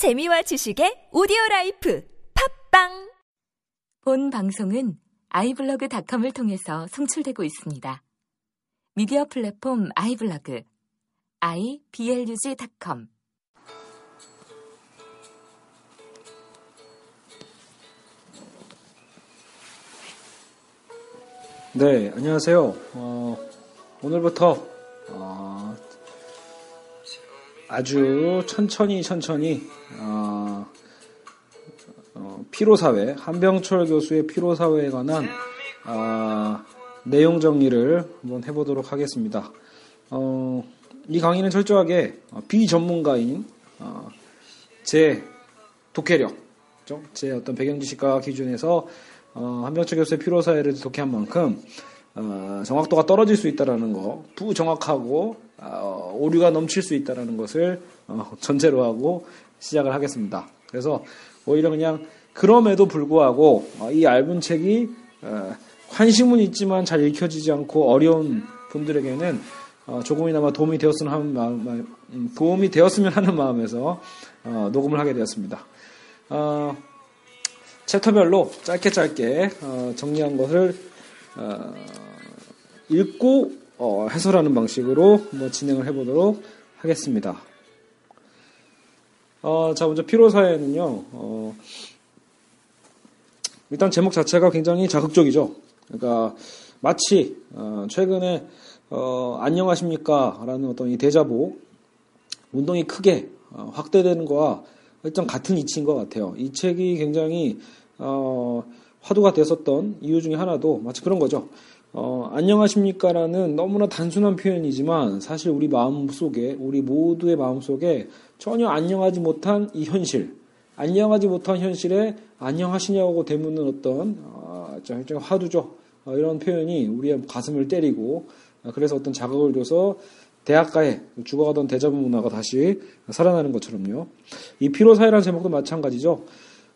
재미와 지식의 오디오 life 팟빵 본 방송은 아이블로그닷컴을 통해서 송출되고 있습니다. 미디어 플랫폼 아이블로그 iblog.com 네, 안녕하세요. 어, 오늘부터 어, 아주 천천히 천천히 어, 어, 피로사회 한병철 교수의 피로사회에 관한 아, 내용 정리를 한번 해보도록 하겠습니다. 어, 이 강의는 철저하게 비전문가인 어, 제 독해력? 제 어떤 배경 지식과 기준에서 어, 한병철 교수의 피로사회를 독해한 만큼 어, 정확도가 떨어질 수 있다라는 거, 부정확하고 어, 오류가 넘칠 수 있다라는 것을 어, 전제로 하고 시작을 하겠습니다. 그래서 오히려 그냥 그럼에도 불구하고 어, 이 얇은 책이 어, 관심은 있지만 잘 읽혀지지 않고 어려운 분들에게는 어, 조금이나마 도움이 되었으면 하는 마음, 음, 도움이 되었으면 하는 마음에서 어, 녹음을 하게 되었습니다. 어, 챕터별로 짧게 짧게 어, 정리한 것을 어, 읽고 어, 해설하는 방식으로 한번 진행을 해보도록 하겠습니다. 어, 자 먼저 피로사회는요. 어, 일단 제목 자체가 굉장히 자극적이죠. 그러니까 마치 어, 최근에 어, 안녕하십니까 라는 어떤 이 대자보 운동이 크게 어, 확대되는 거와 일단 같은 이치인 것 같아요. 이 책이 굉장히 어, 화두가 됐었던 이유 중에 하나도 마치 그런 거죠. 어, 안녕하십니까라는 너무나 단순한 표현이지만 사실 우리 마음 속에 우리 모두의 마음 속에 전혀 안녕하지 못한 이 현실, 안녕하지 못한 현실에 안녕하시냐고 되묻는 어떤 어, 일종의 화두죠. 어, 이런 표현이 우리의 가슴을 때리고 어, 그래서 어떤 자극을 줘서 대학가에 죽어가던 대자보 문화가 다시 살아나는 것처럼요. 이 피로사회라는 제목도 마찬가지죠.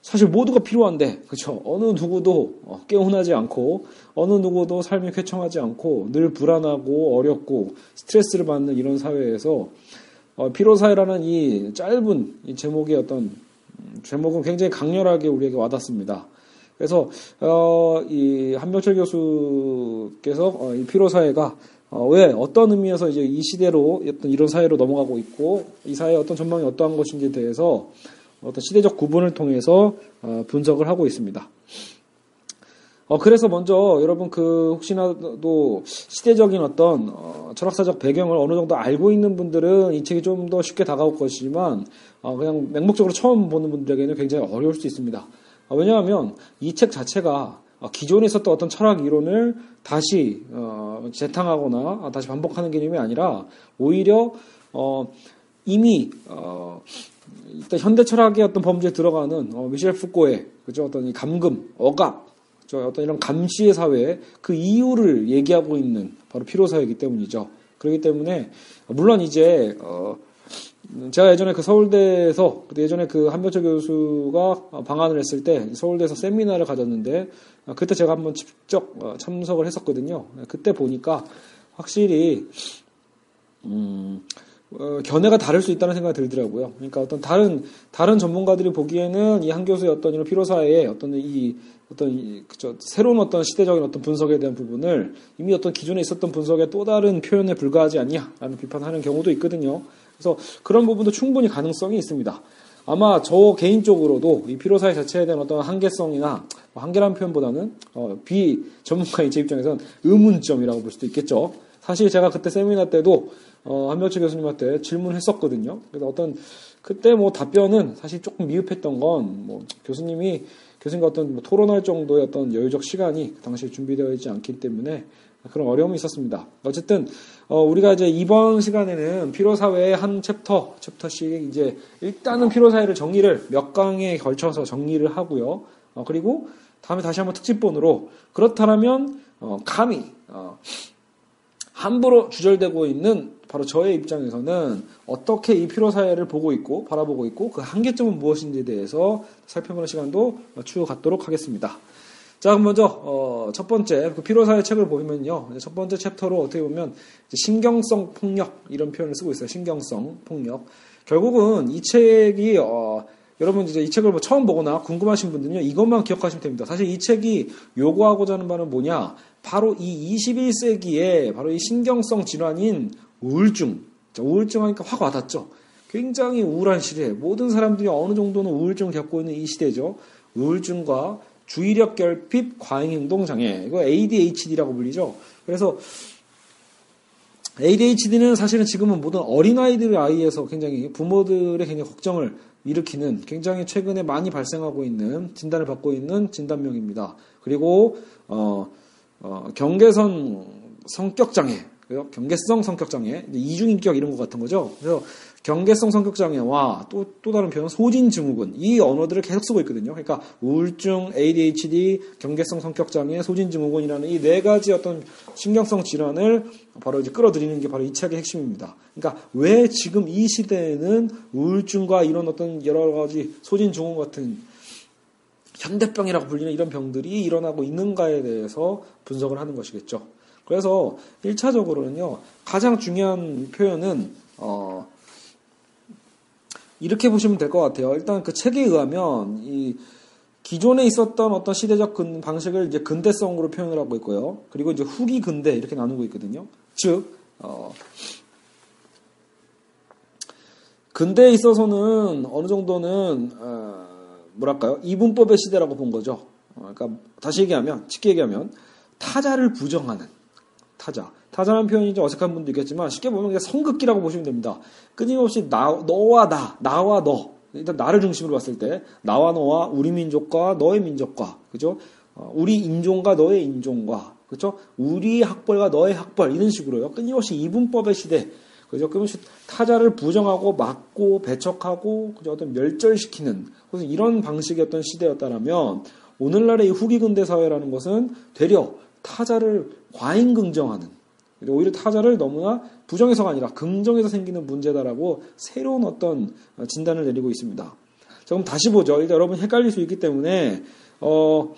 사실 모두가 필요한데, 그렇죠. 어느 누구도 깨어나지 않고, 어느 누구도 삶이 쾌청하지 않고, 늘 불안하고 어렵고 스트레스를 받는 이런 사회에서 어, 피로사회라는 이 짧은 이 제목의 어떤 음, 제목은 굉장히 강렬하게 우리에게 와닿습니다. 그래서 어, 이 한명철 교수께서 어, 이 피로사회가 어, 왜 어떤 의미에서 이제 이 시대로 어떤 이런 사회로 넘어가고 있고 이 사회의 어떤 전망이 어떠한 것인지에 대해서 어떤 시대적 구분을 통해서 어, 분석을 하고 있습니다. 어, 그래서 먼저 여러분 그 혹시나도 시대적인 어떤 어, 철학사적 배경을 어느 정도 알고 있는 분들은 이 책이 좀 더 쉽게 다가올 것이지만 어, 그냥 맹목적으로 처음 보는 분들에게는 굉장히 어려울 수 있습니다. 어, 왜냐하면 이 책 자체가 어, 기존에 있었던 어떤 철학 이론을 다시 어, 재탕하거나 다시 반복하는 개념이 아니라 오히려 이미 일단 현대 철학의 어떤 범주에 들어가는 미셸 푸코의 그죠 어떤 이 감금, 억압 저 어떤 이런 감시의 사회 그 이유를 얘기하고 있는 바로 피로사회이기 때문이죠. 그렇기 때문에 물론 이제 어 제가 예전에 그 서울대에서 예전에 그 한별철 교수가 방한을 했을 때 서울대에서 세미나를 가졌는데 그때 제가 한번 직접 어, 참석을 했었거든요. 그때 보니까 확실히 음 어, 견해가 다를 수 있다는 생각이 들더라고요. 그러니까 어떤 다른 다른 전문가들이 보기에는 이 한 교수의 어떤 이런 피로사의 어떤 이 어떤 이, 그쵸, 새로운 어떤 시대적인 어떤 분석에 대한 부분을 이미 어떤 기존에 있었던 분석의 또 다른 표현에 불과하지 않냐라는 비판하는 경우도 있거든요. 그래서 그런 부분도 충분히 가능성이 있습니다. 아마 저 개인적으로도 이 피로사회 자체에 대한 어떤 한계성이나 뭐 한계라는 표현보다는 어, 비전문가인 제 입장에서는 의문점이라고 볼 수도 있겠죠. 사실 제가 그때 세미나 때도 어, 한병철 교수님한테 질문했었거든요. 그래서 어떤 그때 뭐 답변은 사실 조금 미흡했던 건 뭐 교수님이 교수님과 어떤 뭐 토론할 정도의 어떤 여유적 시간이 그 당시에 준비되어 있지 않기 때문에 그런 어려움이 있었습니다. 어쨌든 어, 우리가 이제 이번 시간에는 피로사회의 한 chapter, chapter씩 이제 일단은 피로사회를 정리를 몇 강에 걸쳐서 정리를 하고요. 어, 그리고 다음에 다시 한번 특집본으로 그렇다면 어, 감히 어, 함부로 주절되고 있는 바로 저의 입장에서는 어떻게 이 피로 사회를 보고 있고 바라보고 있고 그 한계점은 무엇인지에 대해서 살펴보는 시간도 추후 갖도록 하겠습니다. 자, 그럼 먼저 어, 첫 번째 그 피로사회 책을 보면요, 첫 번째 챕터로 어떻게 보면 신경성 폭력 이런 표현을 쓰고 있어요. 신경성 폭력. 결국은 이 책이 어, 여러분 이제 이 책을 뭐 처음 보거나 궁금하신 분들은요, 이것만 기억하시면 됩니다. 사실 이 책이 요구하고자 하는 바는 뭐냐? 바로 이 21세기에 바로 이 신경성 질환인 우울증. 자, 우울증 하니까 확 와닿죠? 굉장히 우울한 시대. 모든 사람들이 어느 정도는 우울증을 겪고 있는 이 시대죠. 우울증과 주의력 결핍 과잉 행동 장애. 이거 ADHD라고 불리죠. 그래서 ADHD는 사실은 지금은 모든 어린아이들 아이에서 굉장히 부모들의 굉장히 걱정을 일으키는 굉장히 최근에 많이 발생하고 있는 진단을 받고 있는 진단명입니다. 그리고 어, 어, 경계선 성격 장애, 경계성 성격 장애, 이중인격 이런 것 같은 거죠. 그래서 경계성 성격 장애와 또, 또 다른 표현 소진 증후군 이 언어들을 계속 쓰고 있거든요. 그러니까 우울증, ADHD, 경계성 성격 장애, 소진 증후군이라는 이 네 가지 어떤 신경성 질환을 바로 이제 끌어들이는 게 바로 이 책의 핵심입니다. 그러니까 왜 지금 이 시대에는 우울증과 이런 어떤 여러 가지 소진 증후군 같은 현대병이라고 불리는 이런 병들이 일어나고 있는가에 대해서 분석을 하는 것이겠죠. 그래서 1차적으로는요, 가장 중요한 표현은, 어, 이렇게 보시면 될 것 같아요. 일단 그 책에 의하면 이 기존에 있었던 어떤 시대적 근, 방식을 이제 근대성으로 표현을 하고 있고요. 그리고 이제 후기 근대 이렇게 나누고 있거든요. 즉, 어, 근대에 있어서는 어느 정도는 어, 뭐랄까요 이분법의 시대라고 본 거죠. 어, 그러니까 다시 얘기하면 쉽게 얘기하면 타자를 부정하는 타자. 타자라는 표현이 좀 어색한 분도 있겠지만 쉽게 보면 그냥 성극기라고 보시면 됩니다. 끊임없이 나, 너와 나, 나와 너. 일단 나를 중심으로 봤을 때 나와 너와 우리 민족과 너의 민족과 그죠? 어, 우리 인종과 너의 인종과 그죠? 우리 학벌과 너의 학벌 이런 식으로요. 끊임없이 이분법의 시대. 그죠? 끊임없이 타자를 부정하고 막고 배척하고 그죠? 어떤 멸절시키는 그래서 이런 방식의 어떤 시대였다라면 오늘날의 이 후기 근대 사회라는 것은 되려 타자를 과잉 긍정하는 오히려 타자를 너무나 부정해서가 아니라 긍정해서 생기는 문제다라고 새로운 어떤 진단을 내리고 있습니다. 자, 그럼 다시 보죠. 일단 여러분 헷갈릴 수 있기 때문에 어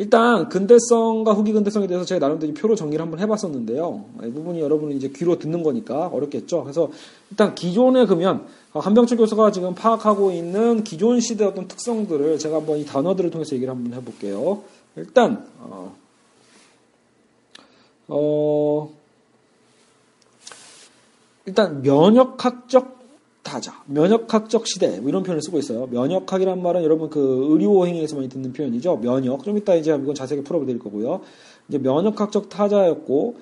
일단 근대성과 후기 근대성에 대해서 제가 나름대로 표로 정리를 한번 해봤었는데요. 이 부분이 여러분이 이제 귀로 듣는 거니까 어렵겠죠. 그래서 일단 기존에 그러면 한병철 교수가 지금 파악하고 있는 기존 시대 어떤 특성들을 제가 한번 이 단어들을 통해서 얘기를 한번 해볼게요. 일단 어, 어 일단 면역학적 타자, 면역학적 시대 뭐 이런 표현을 쓰고 있어요. 면역학이란 말은 여러분 그 의료 행위에서 많이 듣는 표현이죠. 면역. 좀 이따 이제 이건 자세하게 풀어드릴 거고요. 이제 면역학적 타자였고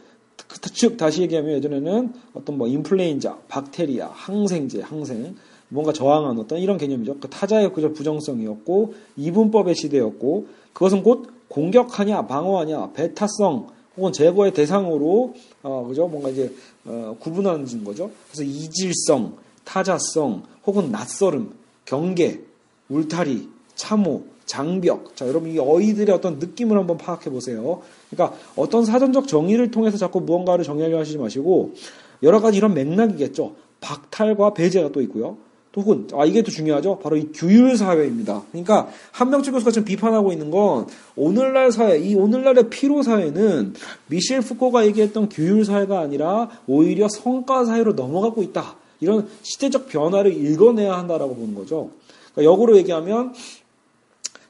즉 다시 얘기하면 예전에는 어떤 뭐 인플루엔자, 박테리아, 항생제, 항생 뭔가 저항한 어떤 이런 개념이죠. 그 타자의 그저 부정성이었고 이분법의 시대였고 그것은 곧 공격하냐, 방어하냐, 배타성 혹은 제거의 대상으로 어, 그죠? 뭔가 이제 어, 구분하는 거죠. 그래서 이질성, 타자성, 혹은 낯설음, 경계, 울타리, 참호, 장벽. 자, 여러분 이 어휘들의 어떤 느낌을 한번 파악해 보세요. 그러니까 어떤 사전적 정의를 통해서 자꾸 무언가를 정의하려 하시지 마시고 여러 가지 이런 맥락이겠죠. 박탈과 배제가 또 있고요. 혹은 아 이게 또 중요하죠. 바로 이 규율 사회입니다. 그러니까 한명철 교수가 지금 비판하고 있는 건 오늘날 사회, 이 오늘날의 피로 사회는 미셸 푸코가 얘기했던 규율 사회가 아니라 오히려 성과 사회로 넘어가고 있다. 이런 시대적 변화를 읽어내야 한다라고 보는 거죠. 그러니까 역으로 얘기하면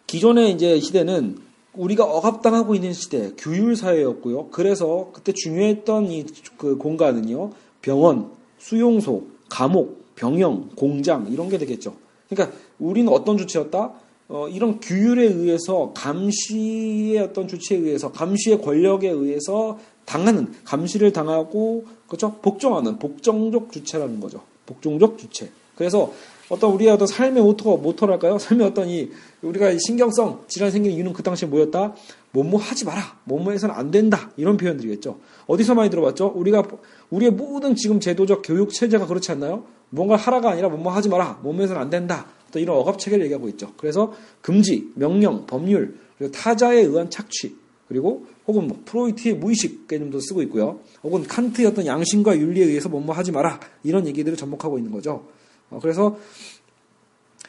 기존의 이제 시대는 우리가 억압당하고 있는 시대, 규율 사회였고요. 그래서 그때 중요했던 이 그 공간은요. 병원, 수용소, 감옥, 병영, 공장 이런 게 되겠죠. 그러니까 우리는 어떤 주체였다? 어, 이런 규율에 의해서 감시의 어떤 주체에 의해서 감시의 권력에 의해서 당하는 감시를 당하고 그렇죠 복종하는 복종적 주체라는 거죠. 복종적 주체. 그래서 어떤 우리의 어떤 삶의 모토 모토랄까요? 삶의 어떤 이 우리가 신경성 질환 생기는 이유는 그 당시에 뭐였다? 뭐뭐 하지 마라. 뭐뭐 해서는 안 된다. 이런 표현들이겠죠. 어디서 많이 들어봤죠? 우리가 우리의 모든 지금 제도적 교육 체제가 그렇지 않나요? 뭔가 하라가 아니라 뭐뭐 하지 마라. 해서는 안 된다. 또 이런 억압 체계를 얘기하고 있죠. 그래서 금지, 명령, 법률, 그리고 타자에 의한 착취, 그리고 혹은 뭐 프로이트의 무의식 개념도 쓰고 있고요. 혹은 칸트의 어떤 양심과 윤리에 의해서 뭐뭐 하지 마라. 이런 얘기들을 접목하고 있는 거죠. 어, 그래서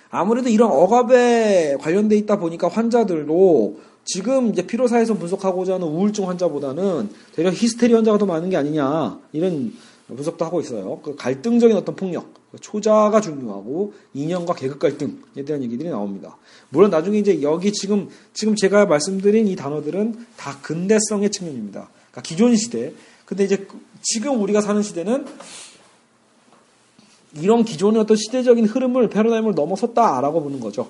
아무래도 이런 억압에 관련돼 있다 보니까 환자들도 지금 이제 피로사에서 분석하고자 하는 우울증 환자보다는 대략 히스테리 환자가 더 많은 게 아니냐 이런 분석도 하고 있어요. 그 갈등적인 어떤 폭력, 그 초자가 중요하고 인연과 계급 갈등에 대한 얘기들이 나옵니다. 물론 나중에 이제 여기 지금 지금 제가 말씀드린 이 단어들은 다 근대성의 측면입니다. 그러니까 기존 시대. 근데 이제 지금 우리가 사는 시대는 이런 기존의 어떤 시대적인 흐름을 패러다임을 넘어섰다라고 보는 거죠.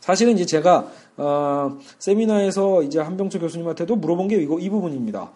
사실은 이제 제가 어, 세미나에서 이제 한병철 교수님한테도 물어본 게 이거 이 부분입니다.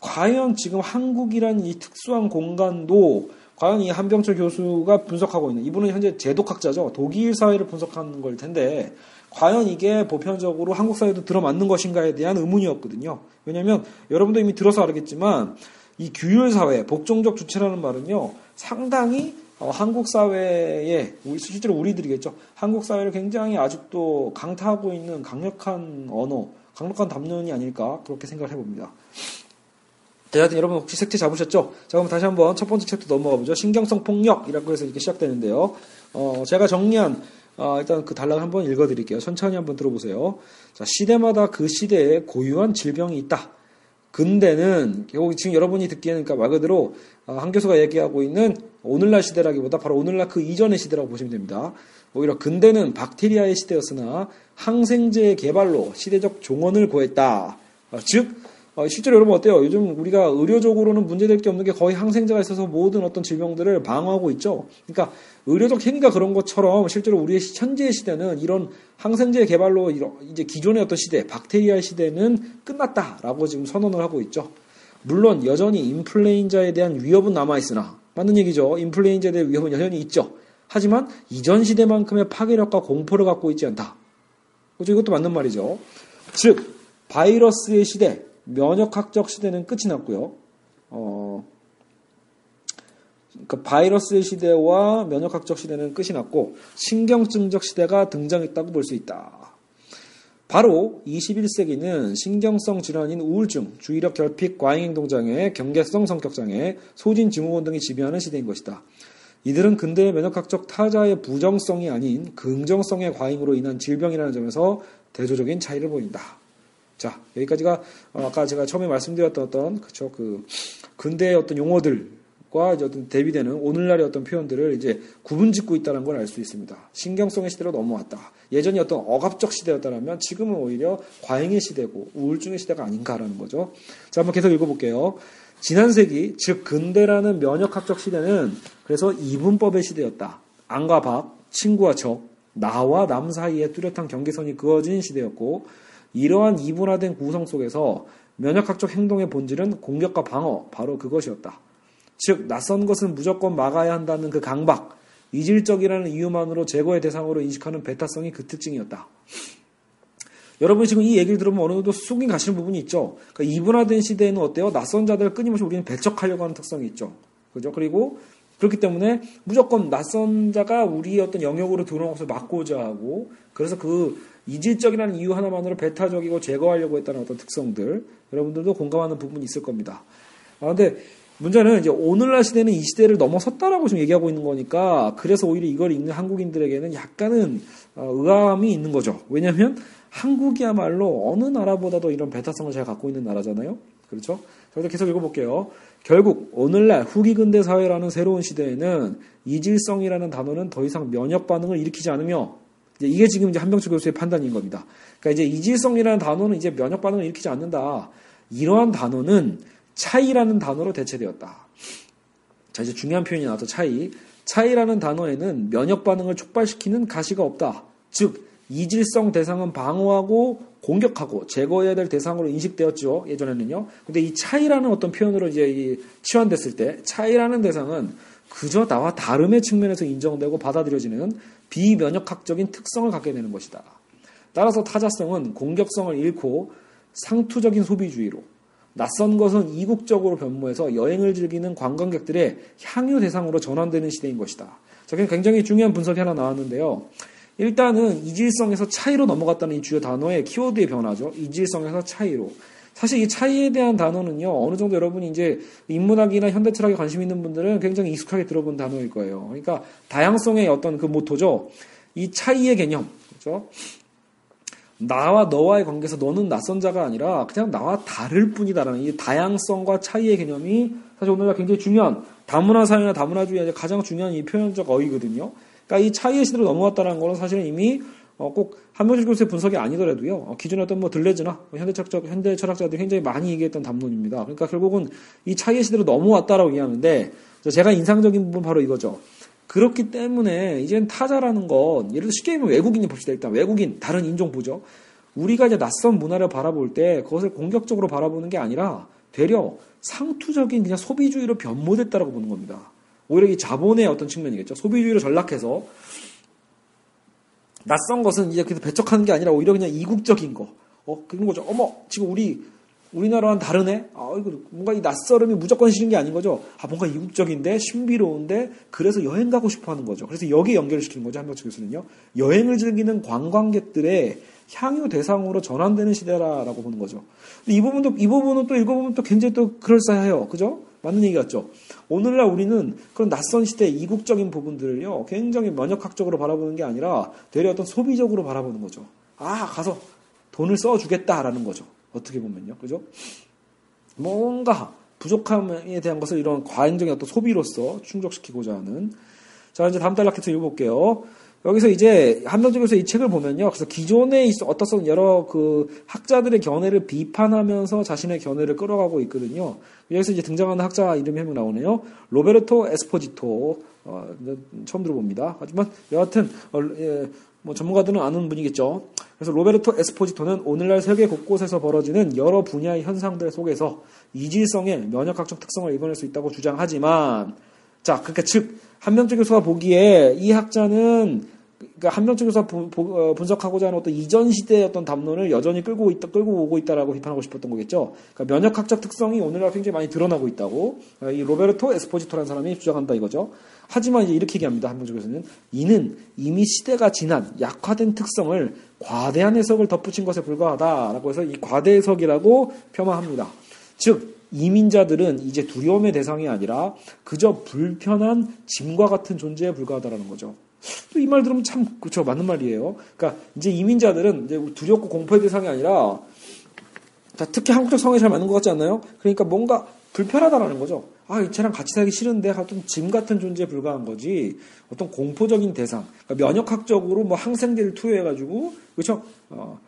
과연 지금 한국이란 이 특수한 공간도 과연 이 한병철 교수가 분석하고 있는 이분은 현재 제독학자죠. 독일 사회를 분석하는 걸 텐데 과연 이게 보편적으로 한국 사회도 들어맞는 것인가에 대한 의문이었거든요. 왜냐하면 여러분도 이미 들어서 알겠지만 이 규율 사회, 복종적 주체라는 말은요 상당히 어, 한국 사회에 실제로 우리들이겠죠. 한국 사회를 굉장히 아직도 강타하고 있는 강력한 언어, 강력한 담론이 아닐까 그렇게 생각을 해봅니다. 자, 하여튼 여러분 혹시 색채 잡으셨죠? 자, 그럼 다시 한번 첫 번째 챕터 넘어가 보죠. 신경성 폭력이라고 해서 이렇게 시작되는데요. 어, 제가 정리한 어, 일단 그 단락을 한번 읽어드릴게요. 천천히 한번 들어보세요. 자, 시대마다 그 시대에 고유한 질병이 있다. 근대는 결국 지금 여러분이 듣기에는 그러니까 말 그대로 어, 한 교수가 얘기하고 있는 오늘날 시대라기보다 바로 오늘날 그 이전의 시대라고 보시면 됩니다. 오히려 근대는 박테리아의 시대였으나 항생제의 개발로 시대적 종언을 구했다. 어, 즉 어, 실제로 여러분 어때요? 요즘 우리가 의료적으로는 문제될 게 없는 게 거의 항생제가 있어서 모든 어떤 질병들을 방어하고 있죠. 그러니까 의료적 행위가 그런 것처럼 실제로 우리의 현재의 시대는 이런 항생제 개발로 이제 기존의 어떤 시대, 박테리아 시대는 끝났다라고 지금 선언을 하고 있죠. 물론 여전히 인플루엔자에 대한 위협은 남아있으나 맞는 얘기죠. 인플루엔자에 대한 위협은 여전히 있죠. 하지만 이전 시대만큼의 파괴력과 공포를 갖고 있지 않다. 그렇죠? 이것도 맞는 말이죠. 즉 바이러스의 시대, 면역학적 시대는 끝이 났고요. 어, 그 바이러스의 시대와 면역학적 시대는 끝이 났고 신경증적 시대가 등장했다고 볼 수 있다. 바로 21세기는 신경성 질환인 우울증, 주의력 결핍, 과잉행동장애, 경계성 성격장애, 소진 증후군 등이 지배하는 시대인 것이다. 이들은 근대의 면역학적 타자의 부정성이 아닌 긍정성의 과잉으로 인한 질병이라는 점에서 대조적인 차이를 보인다. 자, 여기까지가 어, 아까 제가 처음에 말씀드렸던 어떤 그쵸 그 근대의 어떤 용어들 과 이제 어떤 대비되는 오늘날의 어떤 표현들을 이제 구분짓고 있다는 걸 알 수 있습니다. 신경성의 시대로 넘어왔다. 예전이 어떤 억압적 시대였다면 지금은 오히려 과잉의 시대고 우울증의 시대가 아닌가라는 거죠. 자, 한번 계속 읽어볼게요. 지난 세기, 즉 근대라는 면역학적 시대는 그래서 이분법의 시대였다. 안과 박, 친구와 적, 나와 남 사이에 뚜렷한 경계선이 그어진 시대였고 이러한 이분화된 구성 속에서 면역학적 행동의 본질은 공격과 방어, 바로 그것이었다. 즉, 낯선 것은 무조건 막아야 한다는 그 강박, 이질적이라는 이유만으로 제거의 대상으로 인식하는 배타성이 그 특징이었다. 여러분이 지금 이 얘기를 들으면 어느 정도 쑥이 가시는 부분이 있죠. 그러니까 이분화된 시대에는 어때요? 낯선 자들을 끊임없이 우리는 배척하려고 하는 특성이 있죠. 그죠? 그리고 그렇기 때문에 무조건 낯선 자가 우리의 어떤 영역으로 들어온 것을 막고자 하고 그래서 그 이질적이라는 이유 하나만으로 배타적이고 제거하려고 했다는 어떤 특성들 여러분들도 공감하는 부분이 있을 겁니다. 아, 근데 문제는 이제 오늘날 시대는 이 시대를 넘어섰다라고 지금 얘기하고 있는 거니까 그래서 오히려 이걸 읽는 한국인들에게는 약간은 어, 의아함이 있는 거죠. 왜냐하면 한국이야말로 어느 나라보다도 이런 배타성을 잘 갖고 있는 나라잖아요. 그렇죠? 자, 계속 읽어볼게요. 결국 오늘날 후기 근대 사회라는 새로운 시대에는 이질성이라는 단어는 더 이상 면역 반응을 일으키지 않으며 이게 지금 이제 한병철 교수의 판단인 겁니다. 그러니까 이제 이질성이라는 단어는 이제 면역 반응을 일으키지 않는다. 이러한 단어는 차이라는 단어로 대체되었다. 자, 이제 중요한 표현이 나왔죠. 차이. 차이라는 단어에는 면역 반응을 촉발시키는 가시가 없다. 즉, 이질성 대상은 방어하고 공격하고 제거해야 될 대상으로 인식되었죠. 예전에는요. 근데 이 차이라는 어떤 표현으로 이제 치환됐을 때 차이라는 대상은 그저 나와 다름의 측면에서 인정되고 받아들여지는 비면역학적인 특성을 갖게 되는 것이다. 따라서 타자성은 공격성을 잃고 상투적인 소비주의로 낯선 것은 이국적으로 변모해서 여행을 즐기는 관광객들의 향유 대상으로 전환되는 시대인 것이다. 자, 굉장히 중요한 분석이 하나 나왔는데요. 일단은 이질성에서 차이로 넘어갔다는 이 주요 단어의 키워드의 변화죠. 이질성에서 차이로. 사실 이 차이에 대한 단어는요, 어느 정도 여러분이 이제 인문학이나 현대 철학에 관심 있는 분들은 굉장히 익숙하게 들어본 단어일 거예요. 그러니까 다양성의 어떤 그 모토죠. 이 차이의 개념, 그렇죠? 나와 너와의 관계에서 너는 낯선 자가 아니라 그냥 나와 다를 뿐이다라는 이 다양성과 차이의 개념이 사실 오늘날 굉장히 중요한 다문화 사회나 다문화주의의 가장 중요한 이 표현적 어휘거든요. 그러니까 이 차이의 시대로 넘어왔다는 거는 사실은 이미 어, 꼭 한명철 교수의 분석이 아니더라도요. 어, 기존의 어떤 뭐 들레즈나 뭐 현대 철학자, 현대 철학자들이 굉장히 많이 얘기했던 담론입니다. 그러니까 결국은 이 차이의 시대로 넘어왔다라고 얘기하는데 제가 인상적인 부분 바로 이거죠. 그렇기 때문에 이젠 타자라는 건 예를 들어 쉽게 얘기하면 외국인이 봅시다. 일단 외국인 다른 인종 보죠. 우리가 이제 낯선 문화를 바라볼 때 그것을 공격적으로 바라보는 게 아니라 되려 상투적인 그냥 소비주의로 변모됐다라고 보는 겁니다. 오히려 이 자본의 어떤 측면이겠죠. 소비주의로 전락해서 낯선 것은 이제 그래서 배척하는 게 아니라 오히려 그냥 이국적인 거. 어, 그런 거죠. 어머, 지금 우리, 우리나라와는 다르네? 아, 이거 뭔가 이 낯설음이 무조건 싫은 게 아닌 거죠. 아, 뭔가 이국적인데, 신비로운데, 그래서 여행 가고 싶어 하는 거죠. 그래서 여기 연결을 시키는 거죠, 한명철 교수는요. 여행을 즐기는 관광객들의 향유 대상으로 전환되는 시대라라고 보는 거죠. 이 부분도, 이 부분은 또 읽어보면 또 굉장히 또 그럴싸해요. 그죠? 맞는 얘기 같죠? 오늘날 우리는 그런 낯선 시대의 이국적인 부분들을요, 굉장히 면역학적으로 바라보는 게 아니라, 되려 어떤 소비적으로 바라보는 거죠. 아, 가서 돈을 써주겠다라는 거죠. 어떻게 보면요. 그죠? 뭔가 부족함에 대한 것을 이런 과잉적인 어떤 소비로서 충족시키고자 하는. 자, 이제 다음 달락해서 읽어볼게요. 여기서 이제 한명적에서 이 책을 보면요. 그래서 기존에 있어 어떻던 여러 그 학자들의 견해를 비판하면서 자신의 견해를 끌어가고 있거든요. 여기서 이제 등장하는 학자 이름이 한명 나오네요. 로베르토 에스포지토 어, 처음 들어봅니다. 하지만 여하튼 어, 예, 뭐 전문가들은 아는 분이겠죠. 그래서 로베르토 에스포지토는 오늘날 세계 곳곳에서 벌어지는 여러 분야의 현상들 속에서 이질성의 면역학적 특성을 입어낼 수 있다고 주장하지만 자, 그러니까 즉 한명철 교수가 보기에 이 학자는 그러니까 한명철 교수가 어, 분석하고자 하는 어떤 이전 시대의 어떤 담론을 여전히 끌고 있다, 끌고 오고 있다라고 비판하고 싶었던 거겠죠. 그러니까 면역학적 특성이 오늘날 굉장히 많이 드러나고 있다고 어, 이 로베르토 에스포지토라는 사람이 주장한다 이거죠. 하지만 이제 이렇게 얘기합니다. 한명철 교수는 이는 이미 시대가 지난 약화된 특성을 과대한 해석을 덧붙인 것에 불과하다라고 해서 이 과대 해석이라고 폄하합니다. 즉 이민자들은 이제 두려움의 대상이 아니라 그저 불편한 짐과 같은 존재에 불과하다라는 거죠. 또 이 말 들으면 참 그렇죠 맞는 말이에요. 그러니까 이제 이민자들은 이제 두렵고 공포의 대상이 아니라 특히 한국적 성에 잘 맞는 것 같지 않나요? 그러니까 뭔가 불편하다라는 거죠. 아, 이 쟤랑 같이 살기 싫은데 어떤 짐 같은 존재에 불과한 거지. 어떤 공포적인 대상. 그러니까 면역학적으로 뭐 항생제를 투여해가지고 그렇죠. 어,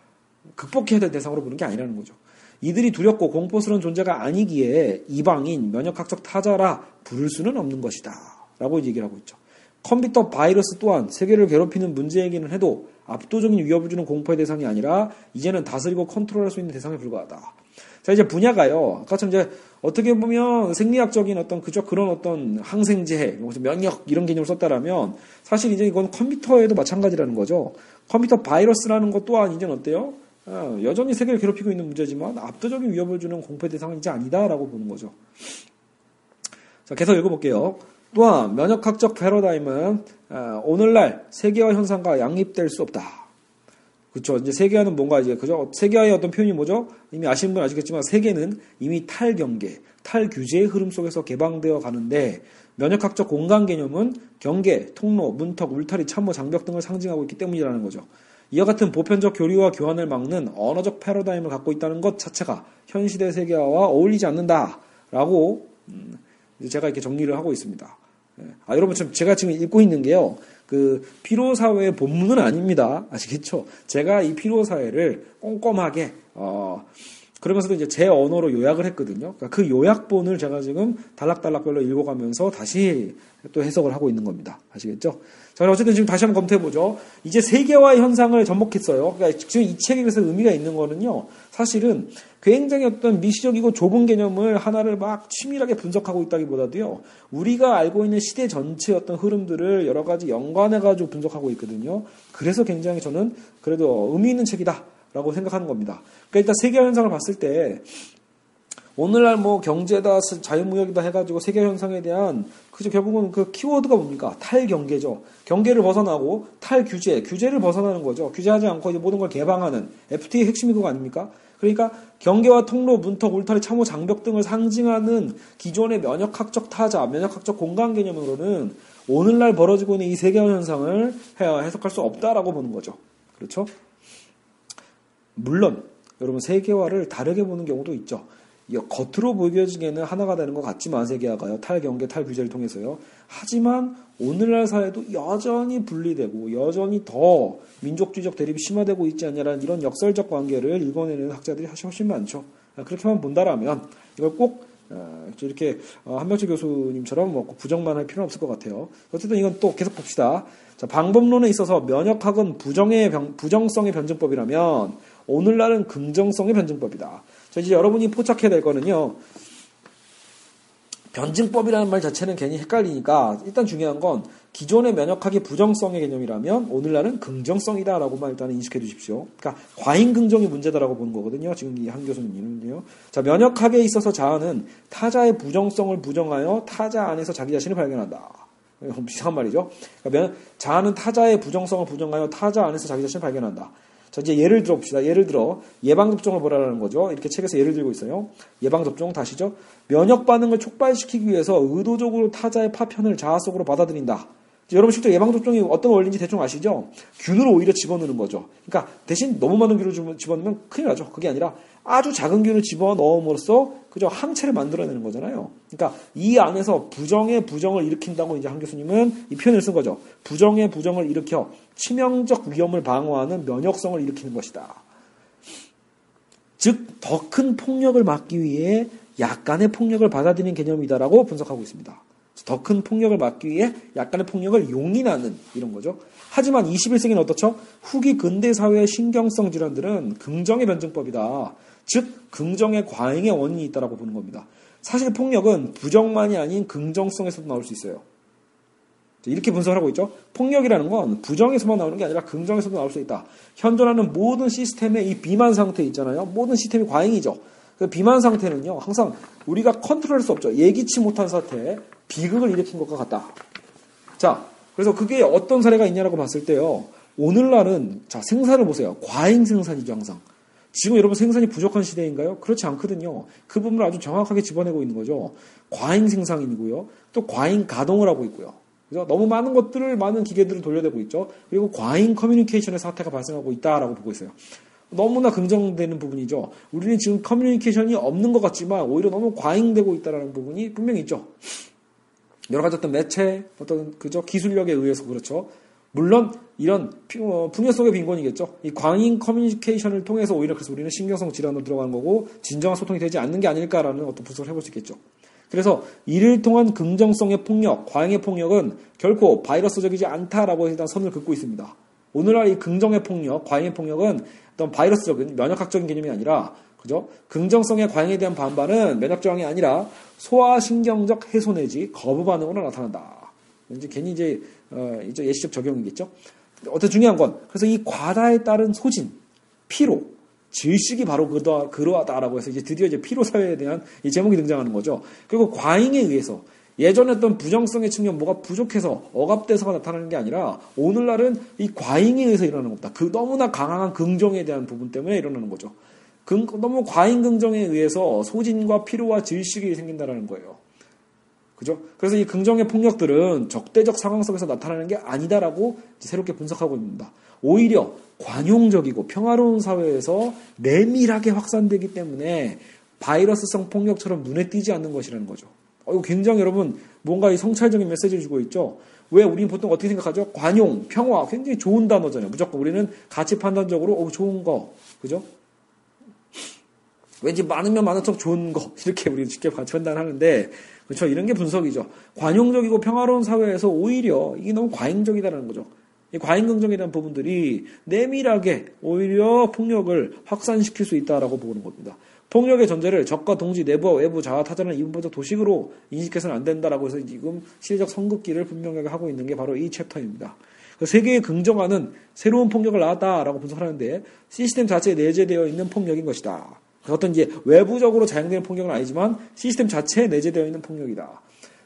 극복해야 될 대상으로 보는 게 아니라는 거죠. 이들이 두렵고 공포스러운 존재가 아니기에 이방인, 면역학적 타자라 부를 수는 없는 것이다. 라고 얘기를 하고 있죠. 컴퓨터 바이러스 또한 세계를 괴롭히는 문제이기는 해도 압도적인 위협을 주는 공포의 대상이 아니라 이제는 다스리고 컨트롤할 수 있는 대상에 불과하다. 자, 이제 분야가요. 아까처럼 이제 어떻게 보면 생리학적인 어떤 그저 그런 어떤 항생제, 면역 이런 개념을 썼다라면 사실 이제 이건 컴퓨터에도 마찬가지라는 거죠. 컴퓨터 바이러스라는 것 또한 이제는 어때요? 어, 여전히 세계를 괴롭히고 있는 문제지만 압도적인 위협을 주는 공포 대상은 이제 아니다라고 보는 거죠. 자, 계속 읽어볼게요. 또한 면역학적 패러다임은 어, 오늘날 세계화 현상과 양립될 수 없다. 그렇죠. 이제 세계화는 뭔가 이제 그죠? 세계화의 어떤 표현이 뭐죠? 이미 아시는 분 아시겠지만 세계는 이미 탈경계, 탈규제의 흐름 속에서 개방되어 가는데 면역학적 공간 개념은 경계, 통로, 문턱, 울타리, 참모, 장벽 등을 상징하고 있기 때문이라는 거죠. 이와 같은 보편적 교류와 교환을 막는 언어적 패러다임을 갖고 있다는 것 자체가 현 시대 세계화와 어울리지 않는다라고 음, 제가 이렇게 정리를 하고 있습니다. 예. 아 여러분 참 제가 지금 읽고 있는 게요. 그 피로 사회의 본문은 아닙니다. 아시겠죠? 제가 이 피로 사회를 꼼꼼하게 어 그러면서도 이제 제 언어로 요약을 했거든요. 그러니까 그 요약본을 제가 지금 달락달락별로 읽어가면서 다시 또 해석을 하고 있는 겁니다. 아시겠죠? 자, 어쨌든 지금 다시 한번 검토해보죠. 이제 세계화의 현상을 접목했어요. 그러니까 지금 이 책에 그래서 의미가 있는 거는요. 사실은 굉장히 어떤 미시적이고 좁은 개념을 하나를 막 치밀하게 분석하고 있다기보다도요. 우리가 알고 있는 시대 전체의 어떤 흐름들을 여러 가지 연관해가지고 분석하고 있거든요. 그래서 굉장히 저는 그래도 의미 있는 책이다. 라고 생각하는 겁니다. 그러니까 일단 세계 현상을 봤을 때 오늘날 뭐 경제다 자유무역이다 해가지고 세계 현상에 대한 그죠 결국은 그 키워드가 뭡니까 탈경계죠. 경계를 벗어나고 탈규제, 규제를 벗어나는 거죠. 규제하지 않고 이제 모든 걸 개방하는 FTA 핵심이 그거 아닙니까? 그러니까 경계와 통로, 문턱, 울타리, 참호, 장벽 등을 상징하는 기존의 면역학적 타자, 면역학적 공간 개념으로는 오늘날 벌어지고 있는 이 세계 현상을 해석할 수 없다라고 보는 거죠. 그렇죠? 물론 여러분 세계화를 다르게 보는 경우도 있죠. 겉으로 보여지기에는 하나가 되는 것 같지만 세계화가요 탈경계 탈규제를 통해서요. 하지만 오늘날 사회도 여전히 분리되고 여전히 더 민족주의적 대립이 심화되고 있지 않냐라는 이런 역설적 관계를 읽어내는 학자들이 훨씬 많죠. 그렇게만 본다라면 이걸 꼭 어, 이렇게 어, 한명철 교수님처럼 뭐 부정만 할 필요는 없을 것 같아요. 어쨌든 이건 또 계속 봅시다. 자, 방법론에 있어서 면역학은 부정의 병, 부정성의 변증법이라면 오늘날은 긍정성의 변증법이다. 자, 이제 여러분이 포착해야 될 거는요. 변증법이라는 말 자체는 괜히 헷갈리니까 일단 중요한 건 기존의 면역학이 부정성의 개념이라면 오늘날은 긍정성이다라고만 일단 인식해 두십시오. 그러니까 과잉 긍정이 문제다라고 보는 거거든요. 지금 이 한 교수님은요. 자, 면역학에 있어서 자아는 타자의 부정성을 부정하여 타자 안에서 자기 자신을 발견한다. 이상한 말이죠. 그러니까 자아는 타자의 부정성을 부정하여 타자 안에서 자기 자신을 발견한다. 자, 이제 예를 들어 봅시다. 예를 들어 예방접종을 보라는 거죠. 이렇게 책에서 예를 들고 있어요. 예방접종 다시죠. 면역 반응을 촉발시키기 위해서 의도적으로 타자의 파편을 자아 속으로 받아들인다. 여러분 실제 예방접종이 어떤 원리인지 대충 아시죠? 균을 오히려 집어넣는 거죠. 그러니까 대신 너무 많은 균을 집어넣으면 큰일 나죠. 그게 아니라 아주 작은 균을 집어넣음으로써 그저 항체를 만들어내는 거잖아요. 그러니까 이 안에서 부정의 부정을 일으킨다고 이제 한 교수님은 이 표현을 쓴 거죠. 부정의 부정을 일으켜 치명적 위험을 방어하는 면역성을 일으키는 것이다. 즉, 더 큰 폭력을 막기 위해 약간의 폭력을 받아들이는 개념이다라고 분석하고 있습니다. 더 큰 폭력을 막기 위해 약간의 폭력을 용인하는 이런 거죠. 하지만 21세기는 어떻죠? 후기 근대 사회의 신경성 질환들은 긍정의 변증법이다. 즉 긍정의 과잉의 원인이 있다라고 보는 겁니다. 사실 폭력은 부정만이 아닌 긍정성에서도 나올 수 있어요. 이렇게 분석을 하고 있죠. 폭력이라는 건 부정에서만 나오는 게 아니라 긍정에서도 나올 수 있다. 현존하는 모든 시스템의 이 비만 상태 있잖아요. 모든 시스템이 과잉이죠. 그 비만 상태는요, 항상 우리가 컨트롤할 수 없죠. 예기치 못한 사태에 비극을 일으킨 것과 같다. 자, 그래서 그게 어떤 사례가 있냐라고 봤을 때요. 오늘날은 자 생산을 보세요. 과잉 생산이죠 항상. 지금 여러분 생산이 부족한 시대인가요? 그렇지 않거든요. 그 부분을 아주 정확하게 집어내고 있는 거죠. 과잉 생산이고요. 또 과잉 가동을 하고 있고요. 그죠? 너무 많은 것들을 많은 기계들을 돌려대고 있죠. 그리고 과잉 커뮤니케이션의 사태가 발생하고 있다라고 보고 있어요. 너무나 긍정되는 부분이죠. 우리는 지금 커뮤니케이션이 없는 것 같지만 오히려 너무 과잉되고 있다라는 부분이 분명히 있죠. 여러 가지 어떤 매체, 어떤 그죠 기술력에 의해서 그렇죠. 물론 이런 어, 풍요 속의 빈곤이겠죠. 이 광인 커뮤니케이션을 통해서 오히려 그래서 우리는 신경성 질환으로 들어가는 거고 진정한 소통이 되지 않는 게 아닐까라는 어떤 분석을 해볼 수 있겠죠. 그래서 이를 통한 긍정성의 폭력, 과잉의 폭력은 결코 바이러스적이지 않다라고 일단 선을 긋고 있습니다. 오늘날 이 긍정의 폭력, 과잉의 폭력은 어떤 바이러스적인 면역학적인 개념이 아니라 그죠? 긍정성의 과잉에 대한 반발은 면역 저항이 아니라 소아신경적 해소 내지 거부 반응으로 나타난다. 이제 괜히 이제 어, 예시적 적용이겠죠. 어떤 중요한 건 그래서 이 과다에 따른 소진, 피로, 질식이 바로 그러, 그러하다라고 해서 이제 드디어 이제 피로 사회에 대한 이 제목이 등장하는 거죠. 그리고 과잉에 의해서 예전에 어떤 부정성의 측면 뭐가 부족해서 억압돼서가 나타나는 게 아니라 오늘날은 이 과잉에 의해서 일어나는 겁니다. 그 너무나 강한 긍정에 대한 부분 때문에 일어나는 거죠. 그 너무 과잉 긍정에 의해서 소진과 피로와 질식이 생긴다는 거예요. 그죠? 그래서 이 긍정의 폭력들은 적대적 상황 속에서 나타나는 게 아니다라고 새롭게 분석하고 있습니다. 오히려 관용적이고 평화로운 사회에서 내밀하게 확산되기 때문에 바이러스성 폭력처럼 눈에 띄지 않는 것이라는 거죠. 어, 이거 굉장히 여러분 뭔가 이 성찰적인 메시지를 주고 있죠. 왜 우리는 보통 어떻게 생각하죠? 관용, 평화 굉장히 좋은 단어잖아요. 무조건 우리는 가치 판단적으로 어 좋은 거, 그죠? 왠지 많으면 많을수록 좋은 거 이렇게 우리 쉽게 판단하는데 그렇죠. 이런 게 분석이죠. 관용적이고 평화로운 사회에서 오히려 이게 너무 과잉적이다라는 거죠. 이 과잉 대한 부분들이 내밀하게 오히려 폭력을 확산시킬 수 있다라고 보는 겁니다. 폭력의 전제를 적과 동지, 내부와 외부, 자아, 타자는 이분법적 도식으로 인식해서는 안 된다라고 해서 지금 시대적 선긋기를 분명하게 하고 있는 게 바로 이 챕터입니다. 그 세계의 긍정화는 새로운 폭력을 낳았다라고 분석하는데 시스템 자체에 내재되어 있는 폭력인 것이다. 어떤 이제 외부적으로 자행되는 폭력은 아니지만 시스템 자체에 내재되어 있는 폭력이다.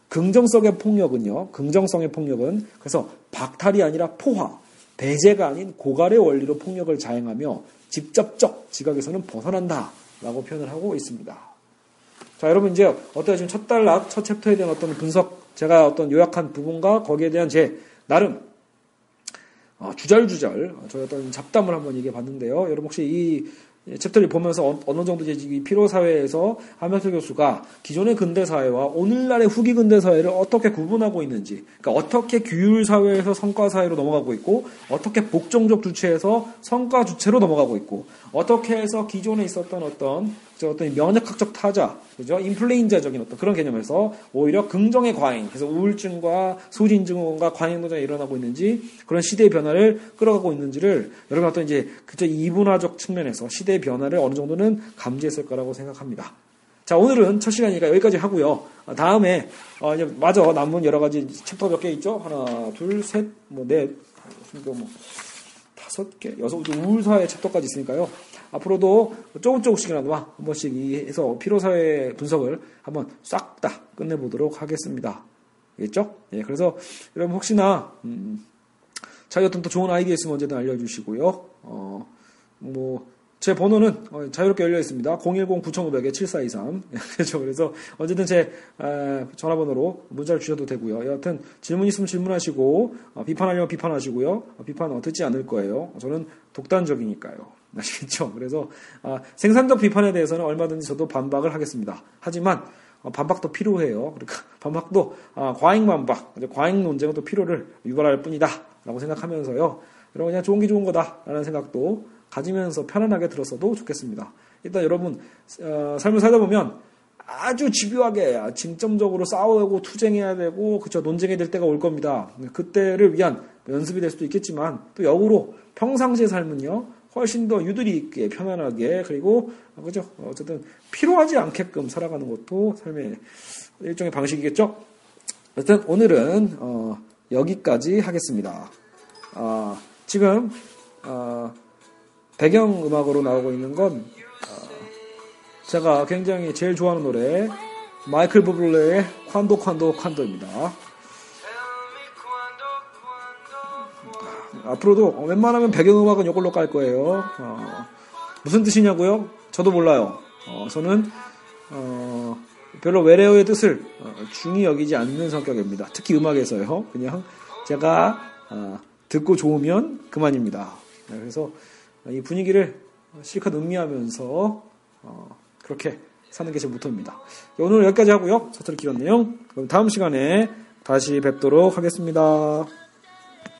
긍정성의 폭력은요, 긍정성의 폭력은 그래서 박탈이 아니라 포화, 배제가 아닌 고갈의 원리로 폭력을 자행하며 직접적 지각에서는 벗어난다. 라고 표현을 하고 있습니다. 자, 여러분 이제 어때요? 지금 첫 단락, 첫 챕터에 대한 어떤 분석, 제가 어떤 요약한 부분과 거기에 대한 제 나름 어, 주절주절 저희 어떤 잡담을 한번 얘기해 봤는데요. 여러분 혹시 이 챕터를 보면서 어, 어느 정도 이제 이 피로 사회에서 한명철 교수가 기존의 근대 사회와 오늘날의 후기 근대 사회를 어떻게 구분하고 있는지, 그러니까 어떻게 규율 사회에서 성과 사회로 넘어가고 있고, 어떻게 복종적 주체에서 성과 주체로 넘어가고 있고, 어떻게 해서 기존에 있었던 어떤 어떤 면역학적 타자, 그죠? 인플레인자적인 어떤 그런 개념에서 오히려 긍정의 과잉, 그래서 우울증과 소진 증후군과 과잉 노장이 일어나고 있는지 그런 시대의 변화를 끌어가고 있는지를 여러분 어떤 이제 그저 이분화적 측면에서 시대의 변화를 어느 정도는 감지했을 거라고 생각합니다. 자, 오늘은 첫 시간이니까 여기까지 하고요. 다음에 어, 이제 마저 남은 여러 가지 챕터 몇 개 있죠? 하나, 둘, 셋, 뭐 넷, 뭐 다섯 개, 여섯 개 우울사회 chapter까지 있으니까요. 앞으로도 조금 조금씩이나마 한 번씩 해서 피로사회 분석을 한번 싹 다 끝내보도록 하겠습니다. 알겠죠? 예, 그래서 여러분 혹시나 음, 자기 어떤 또 좋은 아이디어 있으면 언제든 알려주시고요. 어, 뭐, 제 번호는 어, 자유롭게 열려 있습니다. 010-9500-7423. 그렇죠. 그래서 언제든 제 에, 전화번호로 문자를 주셔도 되고요. 여하튼 질문 있으면 질문하시고 어, 비판하려면 비판하시고요. 어, 비판 어, 듣지 않을 거예요. 저는 독단적이니까요. 아시겠죠? 그래서 아, 생산적 비판에 대해서는 얼마든지 저도 반박을 하겠습니다. 하지만 어, 반박도 필요해요. 그러니까 반박도 아, 과잉 반박, 과잉 논쟁은 또 필요를 유발할 뿐이다라고 생각하면서요. 여러분 그냥 좋은 게 좋은 거다라는 생각도 가지면서 편안하게 들었어도 좋겠습니다. 일단 여러분 어, 삶을 살다 보면 아주 집요하게 징점적으로 싸우고 투쟁해야 되고 그쵸 논쟁이 될 때가 올 겁니다. 그때를 위한 연습이 될 수도 있겠지만 또 역으로 평상시의 삶은요 훨씬 더 유들이 있게 편안하게 그리고 그죠 어쨌든 피로하지 않게끔 살아가는 것도 삶의 일종의 방식이겠죠. 어쨌든 오늘은 어, 여기까지 하겠습니다. 어, 지금 어, 배경 음악으로 나오고 있는 건 어, 제가 굉장히 제일 좋아하는 노래 마이클 부블레의 콴도 콴도 콴도입니다. 앞으로도 웬만하면 배경음악은 이걸로 깔 거예요. 어, 무슨 뜻이냐고요? 저도 몰라요. 어, 저는 어, 별로 외래어의 뜻을 어, 중히 여기지 않는 성격입니다. 특히 음악에서요. 그냥 제가 어, 듣고 좋으면 그만입니다. 네, 그래서 이 분위기를 실컷 음미하면서 어, 그렇게 사는 게 제 모토입니다. 오늘 여기까지 하고요. 서투리 길었네요. 그럼 다음 시간에 다시 뵙도록 하겠습니다.